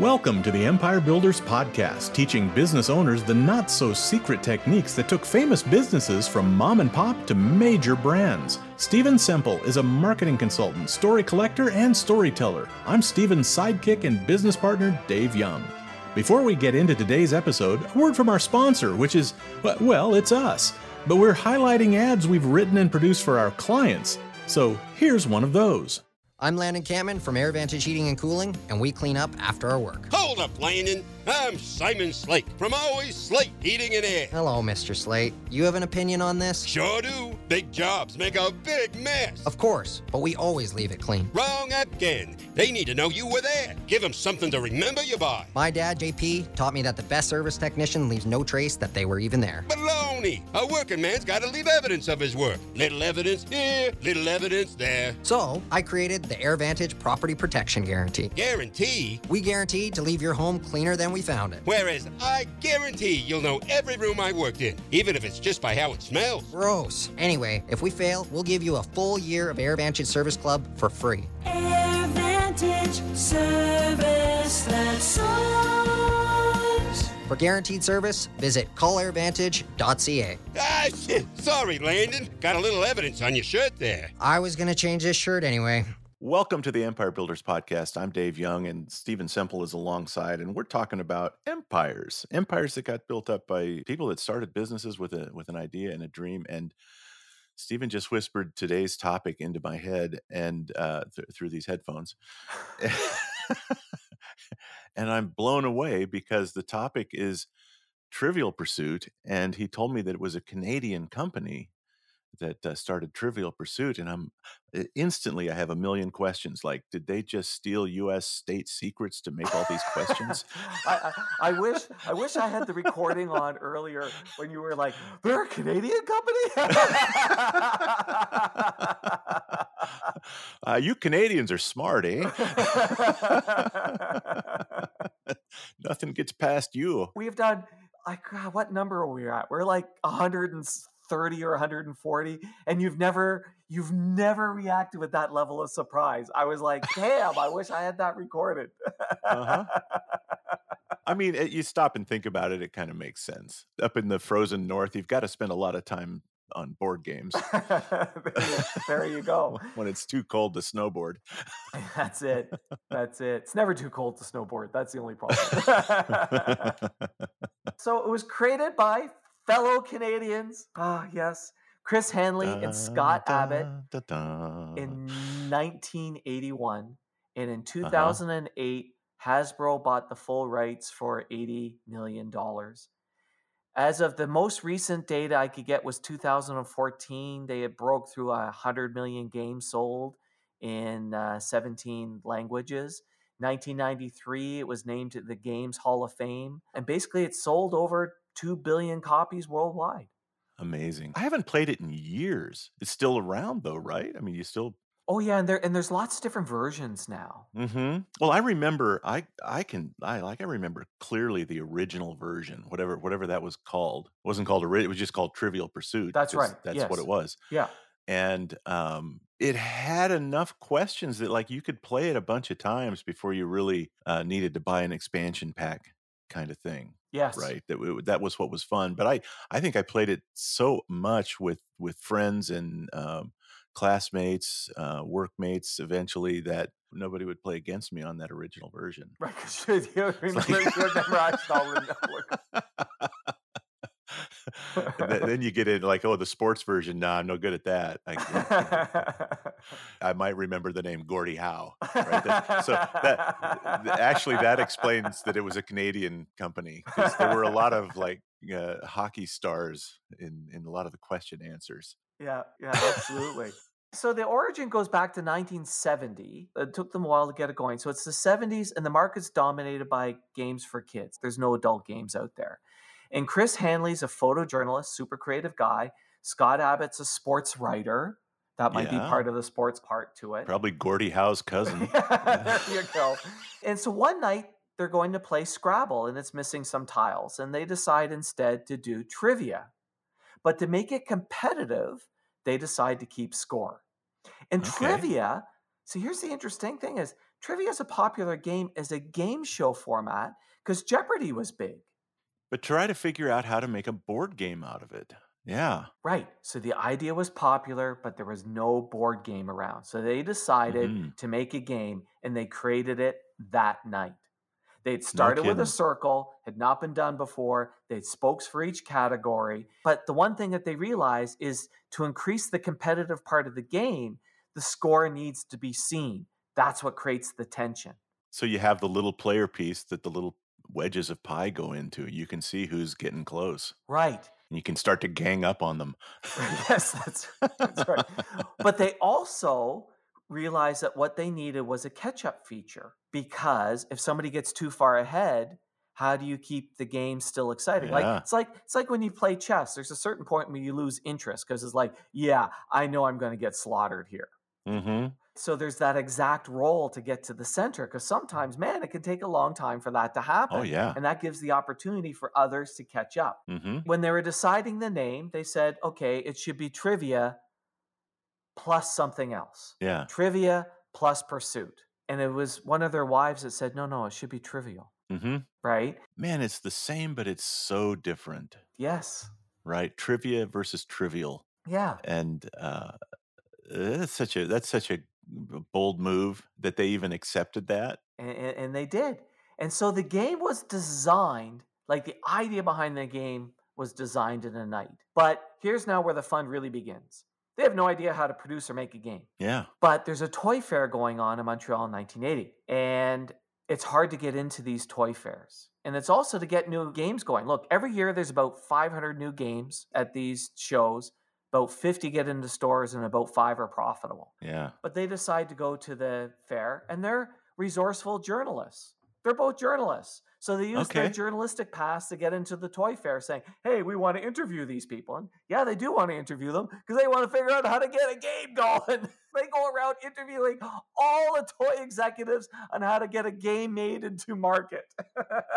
Welcome to the Empire Builders Podcast, teaching business owners the not so secret techniques that took famous businesses from mom and pop to major brands. Stephen Semple is a marketing consultant, story collector, and storyteller. I'm Stephen's sidekick and business partner, Dave Young. Before we get into today's episode, a word from our sponsor, which is, well, it's us. But we're highlighting ads we've written and produced for our clients. So here's one of those. I'm Landon Cameron from AirVantage Heating and Cooling, and we clean up after our work. Hold up, Landon. I'm Simon Slate from Always Slate Heating and Air. Hello, Mr. Slate. You have an opinion on this? Sure do. Big jobs make a big mess. Of course, but we always leave it clean. Wrong again. They need to know you were there. Give them something to remember you by. My dad, JP, taught me that the best service technician leaves no trace that they were even there. Baloney. A working man's got to leave evidence of his work. Little evidence here, little evidence there. So, I created the AirVantage Property Protection Guarantee. Guarantee? We guarantee to leave your home cleaner than we found it. Whereas I guarantee you'll know every room I worked in, even if it's just by how it smells. Gross. Anyway, if we fail, we'll give you a full year of AirVantage Service Club for free. AirVantage service that soars. For guaranteed service, visit callairvantage.ca. Ah, shit. Sorry, Landon. Got a little evidence on your shirt there. I was going to change this shirt anyway. Welcome to the Empire Builders Podcast. I'm Dave Young, and Stephen Semple is alongside, and we're talking about empires, empires that got built up by people that started businesses with a with an idea and a dream. And Stephen just whispered today's topic into my head and uh, th- through these headphones, and I'm blown away because the topic is Trivial Pursuit, and he told me that it was a Canadian company that uh, started Trivial Pursuit, and I'm uh, instantly I have a million questions. Like, did they just steal U.S. state secrets to make all these questions? I, I, I wish I wish I had the recording on earlier when you were like, "They're a Canadian company." uh, you Canadians are smart, eh? Nothing gets past you. We've done like God, what number are we at? We're like 130 or 140, and you've never you've never reacted with that level of surprise. I was like, "Damn, I wish I had that recorded." Uh-huh. I mean, it, you stop and think about it; it kind of makes sense. Up in the frozen north, you've got to spend a lot of time on board games there, you, there you go. when it's too cold to snowboard. That's it. That's it. It's never too cold to snowboard. That's the only problem. so it was created by fellow Canadians. Ah, yes. Chris Haney and Scott Abbott Da, da, da. in 1981. And in 2008, Hasbro bought the full rights for $80 million. As of the most recent data I could get was 2014. They had broke through a 100 million games sold in uh, 17 languages. 1993, it was named the Games Hall of Fame. And basically, it sold over 2 billion copies worldwide. Amazing. I haven't played it in years. It's still around though, right? I mean, you still Oh yeah, and there and there's lots of different versions now. Mm-hmm. Well, I remember I I can I like I remember clearly the original version, whatever whatever that was called. It wasn't called it was just called Trivial Pursuit. That's right, That's what it was. Yeah. And um it had enough questions that like you could play it a bunch of times before you really uh, needed to buy an expansion pack kind of thing. Yes. Right. That w- that was what was fun. But I I think I played it so much with with friends and um classmates, uh, workmates eventually that nobody would play against me on that original version. Right, because you, you remember you memorized all the And then, you get in like, oh, the sports version. Nah, I'm no good at that. I, I might remember the name Gordie Howe. Right? That- so that th- actually that explains that it was a Canadian company because there were a lot of like uh, hockey stars in in a lot of the question answers. Yeah, yeah, absolutely. so the origin goes back to 1970. It took them a while to get it going. So it's the 70s, and the market's dominated by games for kids. There's no adult games out there. And Chris Haney's a photojournalist, super creative guy. Scott Abbott's a sports writer. That might be part of the sports part to it. Probably Gordie Howe's cousin. there you go. And so one night they're going to play Scrabble and it's missing some tiles. And they decide instead to do trivia. But to make it competitive, they decide to keep score. And Okay. trivia, so here's the interesting thing is trivia is a popular game as a game show format because Jeopardy was big. But try to figure out how to make a board game out of it. Yeah. Right. So the idea was popular, but there was no board game around. So they decided Mhm. to make a game and they created it that night. They'd started with a circle, had not been done before. They had spokes for each category. But the one thing that they realized is to increase the competitive part of the game, the score needs to be seen. That's what creates the tension. So you have the little player piece that the little wedges of pie go into. You can see who's getting close. Right. And you can start to gang up on them. yes, that's, that's right. But they also realized that what they needed was a catch up feature because if somebody gets too far ahead, how do you keep the game still exciting? Like it's like it's like when you play chess. There's a certain point where you lose interest because it's like, yeah, I know I'm going to get slaughtered here. Mm-hmm. So there's that exact roll to get to the center because sometimes, man, it can take a long time for that to happen. Oh yeah. And that gives the opportunity for others to catch up Mm-hmm. when they were deciding the name, they said, okay, it should be trivia plus something else. Yeah. Trivia plus pursuit. And it was one of their wives that said, no, no, it should be trivial, Mm-hmm. right? Man, it's the same, but it's so different, Yes. right? Trivia versus trivial. Yeah. And uh that's such a that's such a bold move that they even accepted that. And, and, and they did. And so the game was designed, like the idea behind the game was designed in a night. But here's now where the fun really begins. They have no idea how to produce or make a game. Yeah. But there's a toy fair going on in Montreal in 1980, and it's hard to get into these toy fairs. And it's also to get new games going. Look, every year there's about 500 new games at these shows. About 50 get into stores, and about five are profitable. Yeah. But they decide to go to the fair, and they're resourceful journalists. They're both journalists. So they use their journalistic pass to get into the toy fair saying, hey, we want to interview these people. And yeah, they do want to interview them because they want to figure out how to get a game going. They go around interviewing all the toy executives on how to get a game made into market.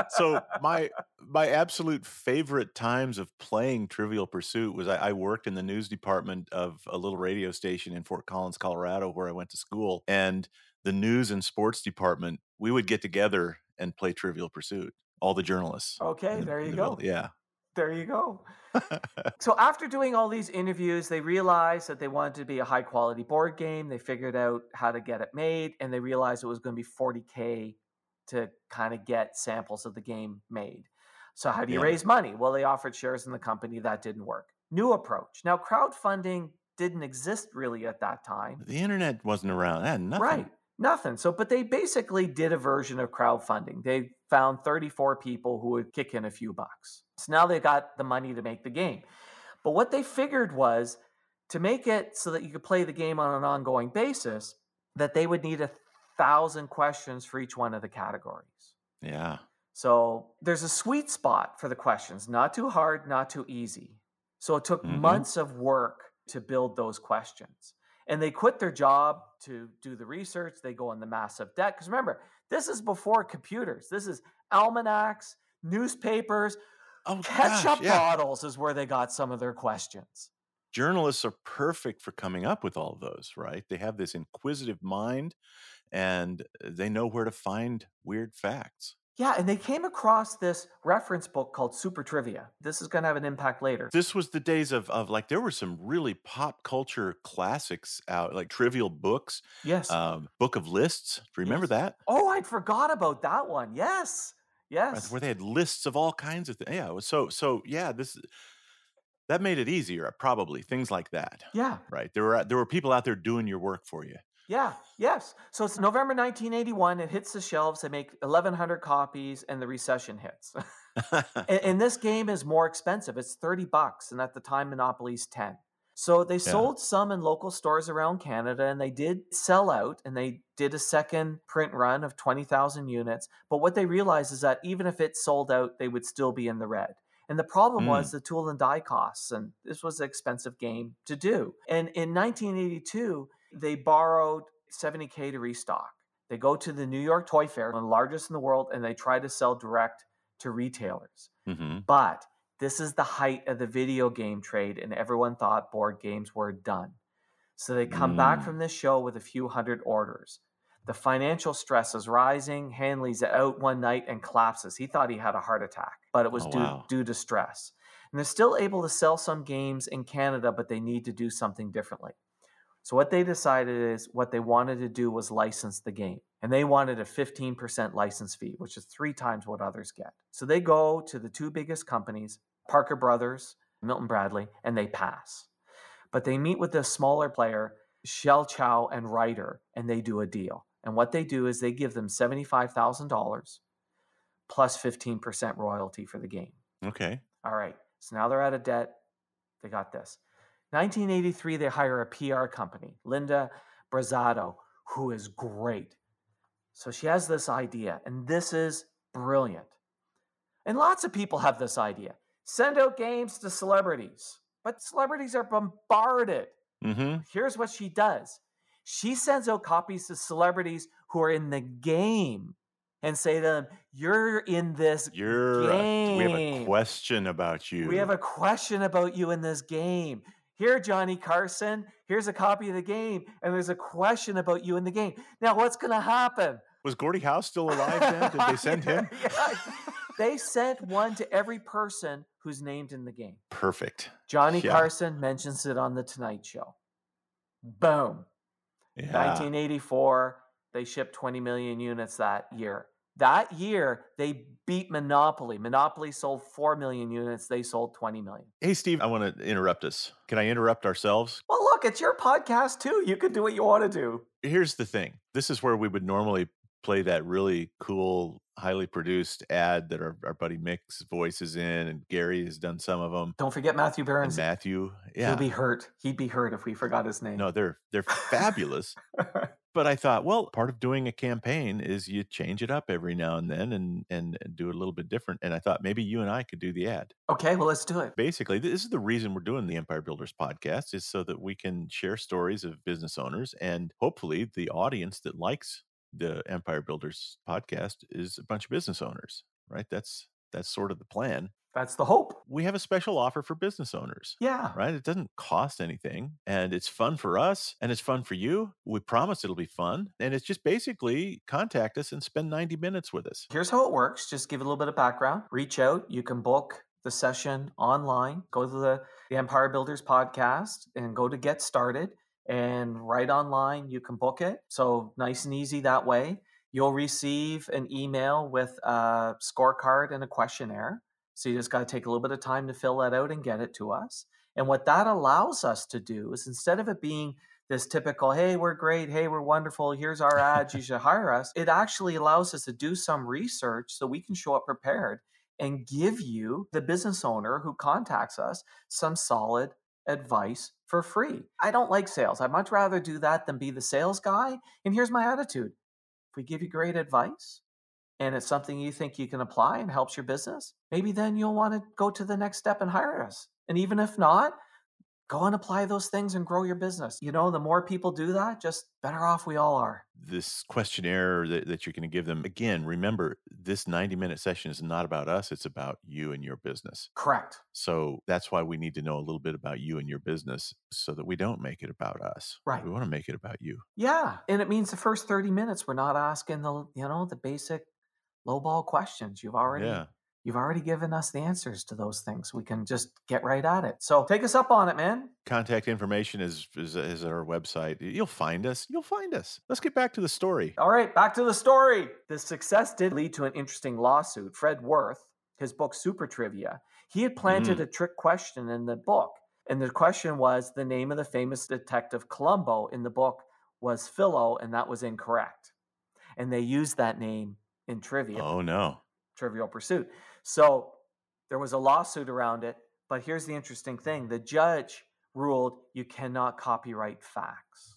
so my my absolute favorite times of playing Trivial Pursuit was I, I worked in the news department of a little radio station in Fort Collins, Colorado, where I went to school, and the news and sports department we would get together and play Trivial Pursuit. All the journalists. okay, the- there you the go. building. Yeah. There you go. So after doing all these interviews, they realized that they wanted to be a high quality board game. They figured out how to get it made, and they realized it was going to be 40k to kind of get samples of the game made. So how do you Yeah. raise money? Well, they offered shares in the company. That didn't work. New approach. Now, crowdfunding didn't exist really at that time. the internet wasn't around. That nothing. Right. Nothing. So, but they basically did a version of crowdfunding. They found 34 people who would kick in a few bucks. So now they got the money to make the game. But what they figured was to make it so that you could play the game on an ongoing basis, that they would need a thousand questions for each one of the categories. Yeah. So there's a sweet spot for the questions, not too hard, not too easy. So it took Mhm. months of work to build those questions. And they quit their job to do the research. They go in the massive debt. Because remember, this is before computers. This is almanacs, newspapers, Oh, ketchup gosh, yeah. bottles is where they got some of their questions. journalists are perfect for coming up with all of those, right? They have this inquisitive mind and they know where to find weird facts. Yeah, and they came across this reference book called Super Trivia. This is going to have an impact later. This was the days of, of like, there were some really pop culture classics out, like trivial books, Yes. um, Book of Lists. Do you remember Yes. that? oh, I'd forgot about that one. Yes. Yes. Where they had lists of all kinds of things. Yeah. So, so yeah, this, that made it easier, probably, things like that. Yeah. Right. There were, there were people out there doing your work for you. Yeah, yes. So it's November 1981. It hits the shelves. They make 1,100 copies, and the recession hits. and, and this game is more expensive. It's 30 bucks, and at the time, Monopoly's 10. So they sold some in local stores around Canada, and they did sell out, and they did a second print run of 20,000 units. But what they realized is that even if it sold out, they would still be in the red. And the problem was the tool and die costs, and this was an expensive game to do. And in 1982, they borrowed 70K to restock. They go to the New York Toy Fair, the largest in the world, and they try to sell direct to retailers. hmm But this is the height of the video game trade, and everyone thought board games were done. So they come back Mm. from this show with a few hundred orders. The financial stress is rising. Haney's out one night and collapses. He thought he had a heart attack, but it was Oh, due, wow. due to stress. And they're still able to sell some games in Canada, but they need to do something differently. So what they decided is what they wanted to do was license the game. And they wanted a 15% license fee, which is three times what others get. So they go to the two biggest companies, Parker Brothers, Milton Bradley, and they pass. But they meet with this smaller player, Selchow and Righter, and they do a deal. And what they do is they give them $75,000 plus 15% royalty for the game. Okay. All right. So now they're out of debt. They got this. 1983, they hire a PR company, Linda Brazato, who is great. So she has this idea, and this is brilliant. And lots of people have this idea send out games to celebrities, but celebrities are bombarded. Mm-hmm. Here's what she does she sends out copies to celebrities who are in the game and say to them, You're in this You're. uh, we have a question about you. We have a question about you in this game. Here, Johnny Carson, here's a copy of the game, and there's a question about you in the game. Now, what's going to happen? Was Gordie Howe still alive then? Did they send him? Yeah. They sent one to every person who's named in the game. Perfect. Johnny Yeah. Carson mentions it on The Tonight Show. Boom. Yeah. 1984, they shipped 20 million units that year. That year, they beat Monopoly. Monopoly sold 4 million units, they sold 20 million. Hey, Steve, I want to interrupt us. Can I interrupt ourselves? Well, look, it's your podcast too. You can do what you want to do. Here's the thing this is where we would normally play that really cool, highly produced ad that our, our buddy Mick's voice is in, and Gary has done some of them. Don't forget Matthew And Matthew. Yeah. He'll be hurt. He'd be hurt if we forgot his name. No, they're they're fabulous. But I thought, well, part of doing a campaign is you change it up every now and then and, and and do it a little bit different. And I thought maybe you and I could do the ad. okay, well, let's do it. Basically, this is the reason we're doing the Empire Builders podcast is so that we can share stories of business owners and hopefully the audience that likes the Empire Builders podcast is a bunch of business owners, right? That's that's sort of the plan. That's the hope. We have a special offer for business owners Yeah. right? It doesn't cost anything and it's fun for us and it's fun for you. We promise it'll be fun. And it's just basically contact us and spend 90 minutes with us. Here's how it works. Just give a little bit of background. Reach out. You can book the session online. Go to the, the Empire Builders podcast and go to Get Started. And right online, you can book it. So nice and easy that way. You'll receive an email with a scorecard and a questionnaire. So you just got to take a little bit of time to fill that out and get it to us. And what that allows us to do is instead of it being this typical, hey, we're great, hey, we're wonderful, here's our ads, you should hire us, it actually allows us to do some research so we can show up prepared and give you, the business owner who contacts us, some solid advice for free. I don't like sales. I'd much rather do that than be the sales guy. And here's my attitude if we give you great advice, and it's something you think you can apply and helps your business, maybe then you'll want to go to the next step and hire us. And even if not, go and apply those things and grow your business. You know, the more people do that, just better off we all are. This questionnaire that, that you're going to give them, again, remember this 90 minute session is not about us, it's about you and your business. Correct. So that's why we need to know a little bit about you and your business so that we don't make it about us. Right. We want to make it about you. Yeah. And it means the first 30 minutes we're not asking the, you know, the basic lowball questions. You've already Yeah. You've already given us the answers to those things. We can just get right at it. So take us up on it, man. Contact information is, is, is at our website. You'll find us. You'll find us. Let's get back to the story. All right, back to the story. The success did lead to an interesting lawsuit. Fred Worth, his book Super Trivia, he had planted mm-hmm. a trick question in the book. And the question was the name of the famous detective Columbo in the book was Philo, and that was incorrect. And they used that name in trivia. Oh, no. Trivial Pursuit. So there was a lawsuit around it. But here's the interesting thing the judge ruled you cannot copyright facts.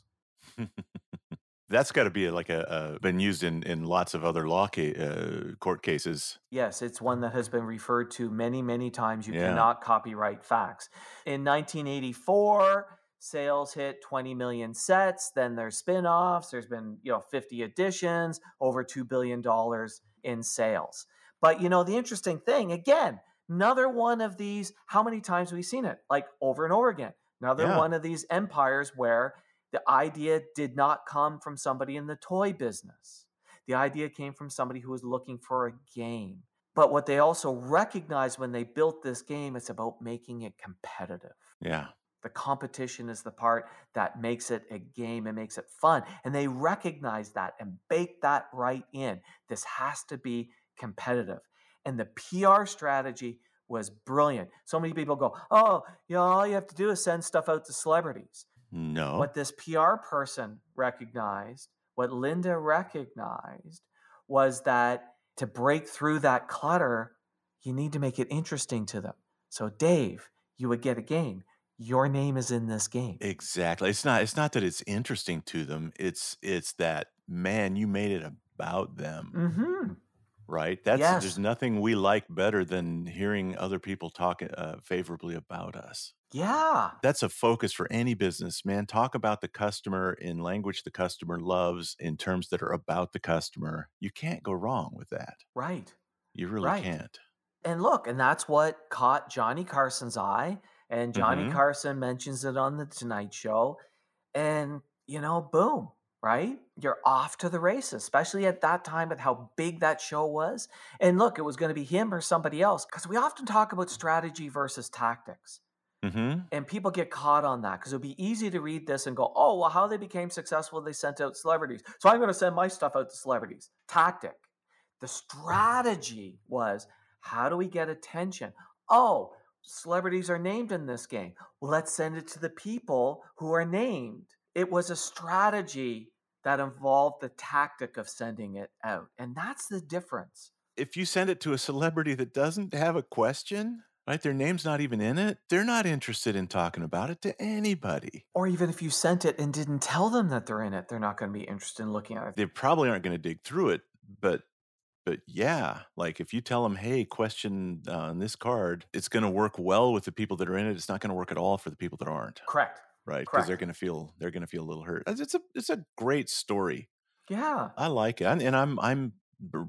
That's got to be like a, a been used in in lots of other law ca- uh, court cases. Yes, it's one that has been referred to many, many times. You Yeah. cannot copyright facts. In 1984, sales hit 20 million sets. Then there's spin-offs. There's been, you know, 50 editions, over $2 billion in sales. But you know, the interesting thing, again, another one of these, how many times have we seen it? Like over and over again. Another Yeah. one of these empires where The idea did not come from somebody in the toy business. The idea came from somebody who was looking for a game. But what they also recognized when they built this game it's about making it competitive. Yeah. The competition is the part that makes it a game and makes it fun. And they recognize that and bake that right in. This has to be competitive. And the PR strategy was brilliant. So many people go, oh, you know, all you have to do is send stuff out to celebrities. No. What this PR person recognized, what Linda recognized, was that to break through that clutter, you need to make it interesting to them. So, Dave, you would get a game. Your name is in this game. Exactly. It's not it's not that it's interesting to them. It's it's that man, you made it about them. Mm-hmm. Right? That's Yes. there's nothing we like better than hearing other people talk uh, favorably about us. Yeah. That's a focus for any business, man. Talk about the customer in language the customer loves, in terms that are about the customer. You can't go wrong with that. Right. You really Right. can't. And look, and that's what caught Johnny Carson's eye. And Johnny Mhm. Carson mentions it on the Tonight Show. And, you know, boom, right? You're off to the races, especially at that time with how big that show was. And look, it was going to be him or somebody else because we often talk about strategy versus tactics. hmm And people get caught on that because it'd be easy to read this and go, oh, well, how they became successful, they sent out celebrities. So I'm going to send my stuff out to celebrities. Tactic. The strategy was how do we get attention? Oh, celebrities are named in this game. Well, let's send it to the people who are named. It was a strategy that involved the tactic of sending it out. And that's the difference. If you send it to a celebrity that doesn't have a question, right? Their name's not even in it. They're not interested in talking about it to anybody. Or even if you sent it and didn't tell them that they're in it, they're not going to be interested in looking at it. They probably aren't going to dig through it, but but yeah, like if you tell them, "Hey, question uh, on this card," it's going to work well with the people that are in it. It's not going to work at all for the people that aren't, Correct. Right? Because they're going to feel they're going to feel a little hurt. It's a it's a great story. Yeah. I like it, and, and I'm I'm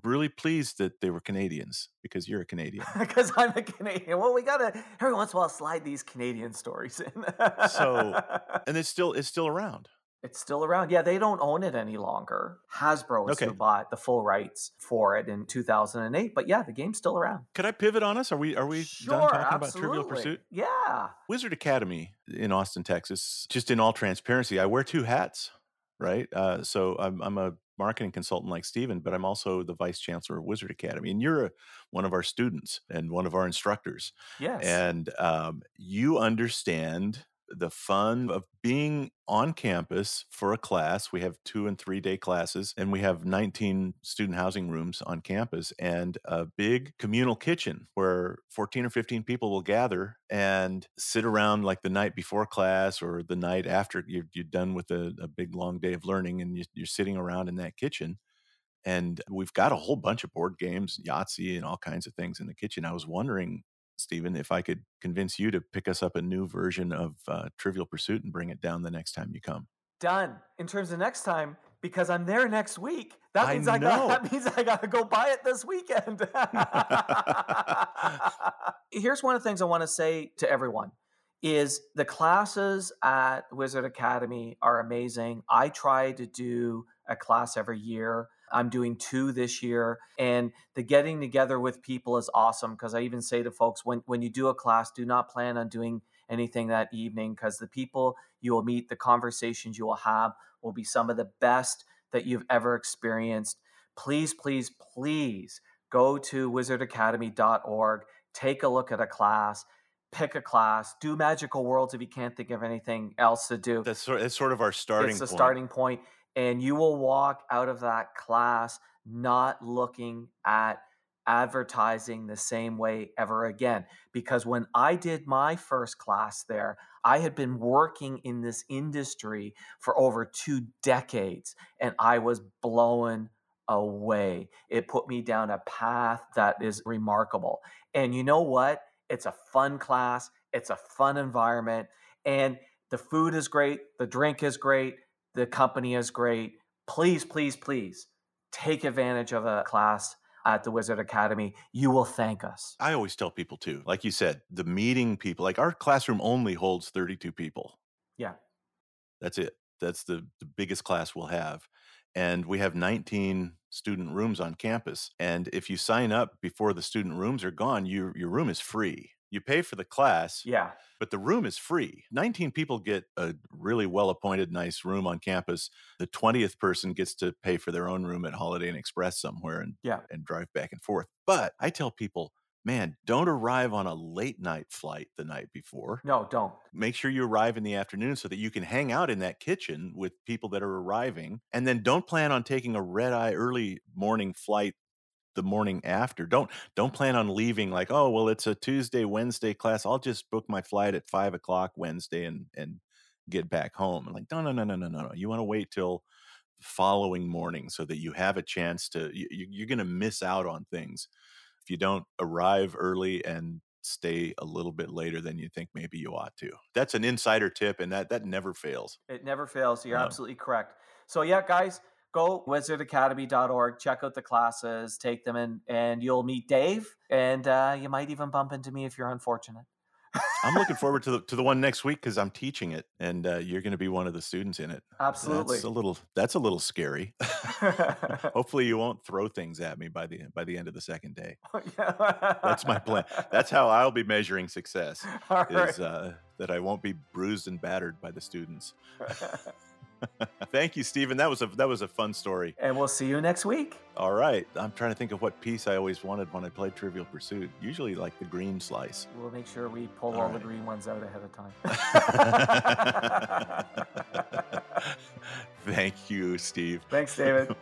really pleased that they were Canadians because you're a Canadian. Because I'm a Canadian. Well, we gotta every once in a while slide these Canadian stories in. So- and it's still it's still around. It's still around. Yeah, they don't own it any longer. Hasbro is Okay. who bought the full rights for it in 2008. But yeah, the game's still around. Could I pivot on us? Are we are we sure, done talking about. Trivial Pursuit? Yeah. Wizard Academy in Austin, Texas. Just in all transparency, I wear two hats, right? Uh, so I'm, I'm a marketing consultant like Stephen, but I'm also the vice chancellor of Wizard Academy, and you're a, one of our students and one of our instructors, Yes. and um, you understand the fun of being on campus for a class. We have two and three day classes, and we have 19 student housing rooms on campus and a big communal kitchen where 14 or 15 people will gather and sit around like the night before class or the night after you're, you're done with a, a big long day of learning and you, you're sitting around in that kitchen. And we've got a whole bunch of board games, Yahtzee, and all kinds of things in the kitchen. I was wondering, Stephen, if I could convince you to pick us up a new version of uh, Trivial Pursuit and bring it down the next time you come. Done. In terms of next time, because I'm there next week. That I means I, know. got that means I gotta go buy it this weekend. Here's one of the things I want to say to everyone is the classes at Wizard Academy are amazing. I try to do a class every year. I'm doing two this year. And the getting together with people is awesome because I even say to folks when, when you do a class, do not plan on doing anything that evening because the people you will meet, the conversations you will have will be some of the best that you've ever experienced. Please, please, please go to wizardacademy.org, take a look at a class, pick a class, do magical worlds if you can't think of anything else to do That's sort, that's sort of our starting it's the starting point and you will walk out of that class not looking at advertising the same way ever again because when i did my first class there i had been working in this industry for over two decades and i was blown away. It put me down a path that is remarkable. And you know what? It's a fun class. It's a fun environment. And the food is great. The drink is great the company is great. Please, please, please take advantage of a class at the Wizard Academy. You will thank us. I always tell people too, like you said, the meeting people, like our classroom only holds 32 people. Yeah. That's it. That's the, the biggest class we'll have. And we have 19 student rooms on campus. And if you sign up before the student rooms are gone, your, your room is free. You pay for the class, Yeah. but the room is free. 19 people get a really well appointed, nice room on campus. The 20th person gets to pay for their own room at Holiday Inn Express somewhere and, Yeah. and drive back and forth. But I tell people, man, don't arrive on a late night flight the night before. No, don't. Make sure you arrive in the afternoon so that you can hang out in that kitchen with people that are arriving. And then don't plan on taking a red eye early morning flight the morning after. Don't don't plan on leaving like, oh well, it's a Tuesday, Wednesday class. I'll just book my flight at five o'clock Wednesday and and get back home. And like, no, no, no, no, no, no, no. You want to wait till the following morning so that you have a chance to. You, you- you're going to miss out on things if you don't arrive early and stay a little bit later than you think maybe you ought to. That's an insider tip, and that that never fails. It never fails. You're No. absolutely correct. So yeah, guys, go wizardacademy.org, check out the classes, take them in, and you'll meet Dave, and uh, you might even bump into me if you're unfortunate. I'm looking forward to the to the one next week because I'm teaching it, and uh, you're going to be one of the students in it. Absolutely. That's a little that's a little scary. Hopefully, you won't throw things at me by the by the end of the second day. That's my plan. That's how I'll be measuring success. All Is right. uh, that I won't be bruised and battered by the students. Thank you, Stephen. That was a that was a fun story. and we'll see you next week. All right, I'm trying to think of what piece I always wanted when I played Trivial Pursuit. Usually, like the green slice. We'll make sure we pull All all, the green ones out ahead of time. Thank you, Steve. Thanks, David.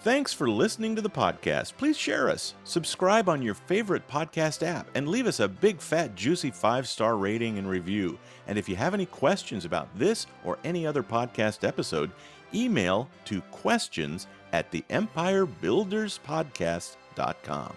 Thanks for listening to the podcast. Please share us, subscribe on your favorite podcast app, and leave us a big, fat, juicy five star rating and review. And if you have any questions about this or any other podcast episode, email to questions at the empirebuilderspodcast.com.